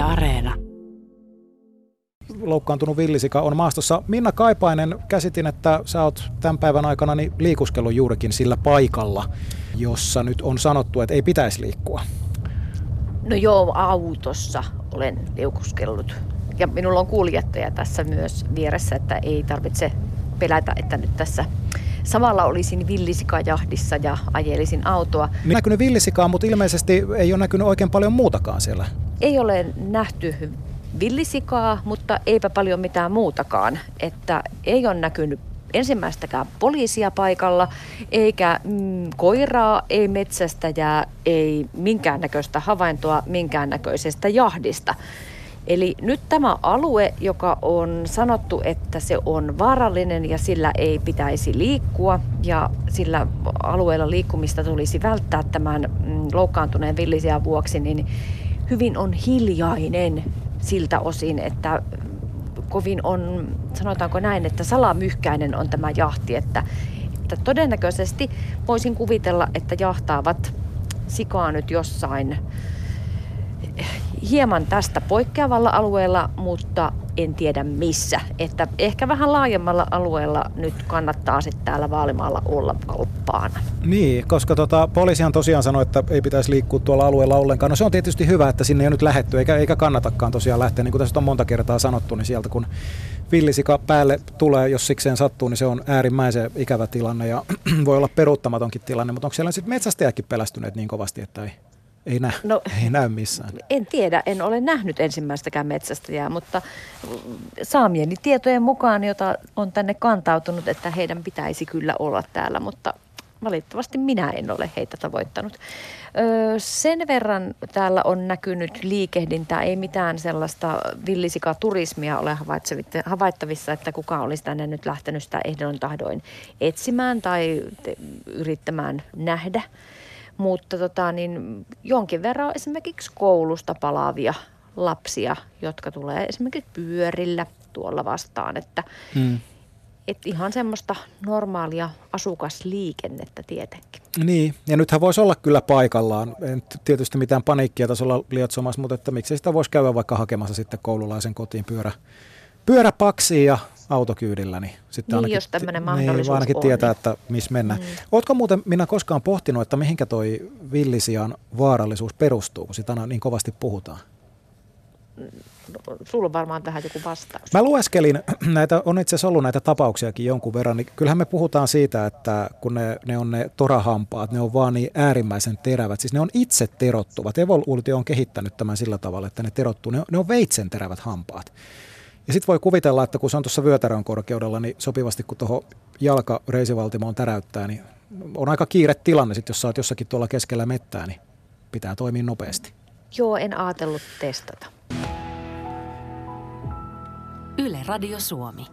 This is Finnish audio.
Yle Areena. Loukkaantunut villisika on maastossa. Minna Kaipainen, käsitin, että sä oot tämän päivän aikana niin liikuskellut juurikin sillä paikalla, jossa nyt on sanottu, että ei pitäisi liikkua. No joo, autossa olen liukuskellut. Ja minulla on kuljettaja tässä myös vieressä, että ei tarvitse pelätä, että nyt tässä samalla olisin villisikäjahdissa ja ajelisin autoa. Näkynyt villisikaa, mutta ilmeisesti ei ole näkynyt oikein paljon muutakaan siellä. Ei ole nähty villisikaa, mutta eipä paljon mitään muutakaan. Että ei ole näkynyt ensimmäistäkään poliisia paikalla, eikä mm, koiraa, ei metsästäjää, ei minkäännäköistä havaintoa minkäännäköisestä jahdista. Eli nyt tämä alue, joka on sanottu, että se on vaarallinen ja sillä ei pitäisi liikkua ja sillä alueella liikkumista tulisi välttää tämän mm, loukkaantuneen villisiä vuoksi, niin hyvin on hiljainen siltä osin, että kovin on, sanotaanko näin, että salamyhkäinen on tämä jahti, että, että todennäköisesti voisin kuvitella, että jahtaavat sikaa nyt jossain hieman tästä poikkeavalla alueella, mutta en tiedä missä. Että ehkä vähän laajemmalla alueella nyt kannattaa sitten täällä Vaalimaalla olla valppaana. Niin, koska tota, poliisihan tosiaan sanoi, että ei pitäisi liikkua tuolla alueella ollenkaan. No se on tietysti hyvä, että sinne ei ole nyt lähetty, eikä, eikä kannatakaan tosiaan lähteä. Niin kuin tässä on monta kertaa sanottu, niin sieltä kun villisika päälle tulee, jos sikseen sattuu, niin se on äärimmäisen ikävä tilanne ja voi olla peruuttamatonkin tilanne. Mutta onko siellä sitten metsästäjäkin pelästyneet niin kovasti, että ei ei, nä, no, ei näy missään. En tiedä, en ole nähnyt ensimmäistäkään metsästäjää, mutta saamieni tietojen mukaan, jota on tänne kantautunut, että heidän pitäisi kyllä olla täällä, mutta valitettavasti minä en ole heitä tavoittanut. Öö, sen verran täällä on näkynyt liikehdintää, ei mitään sellaista villisikaturismia ole havaittavissa, että kuka olisi tänne nyt lähtenyt sitä ehdon tahdoin etsimään tai yrittämään nähdä. Mutta tota, niin jonkin verran esimerkiksi koulusta palaavia lapsia, jotka tulee esimerkiksi pyörillä tuolla vastaan. Että hmm. et ihan semmoista normaalia asukasliikennettä tietenkin. Niin, ja nythän voisi olla kyllä paikallaan. En tietysti mitään paniikkia tasolla lietsomassa, mutta että miksei sitä voisi käydä vaikka hakemassa sitten koululaisen kotiin pyörä, pyöräpaksiin ja autokyydillä, niin sitten niin, ainakin, jos tämmöinen mahdollisuus niin, ainakin on, tietää, niin. että missä mennään. Mm. Oletko muuten minä koskaan pohtinut, että mihinkä toi villisian vaarallisuus perustuu, kun sitä niin kovasti puhutaan? Sulla on varmaan tähän joku vastaus. Mä lueskelin, näitä, on itse asiassa ollut näitä tapauksiakin jonkun verran, niin kyllähän me puhutaan siitä, että kun ne, ne on ne torahampaat, ne on vaan niin äärimmäisen terävät, siis ne on itse terottuvat. Evoluutio on kehittänyt tämän sillä tavalla, että ne terottuu, ne on, ne on veitsen terävät hampaat. Ja sitten voi kuvitella, että kun se on tuossa vyötärön korkeudella, niin sopivasti kun tuohon jalka reisivaltimoon täräyttää, niin on aika kiire tilanne sitten, jos sä oot jossakin tuolla keskellä mettää, niin pitää toimia nopeasti. Joo, en ajatellut testata. Yle Radio Suomi.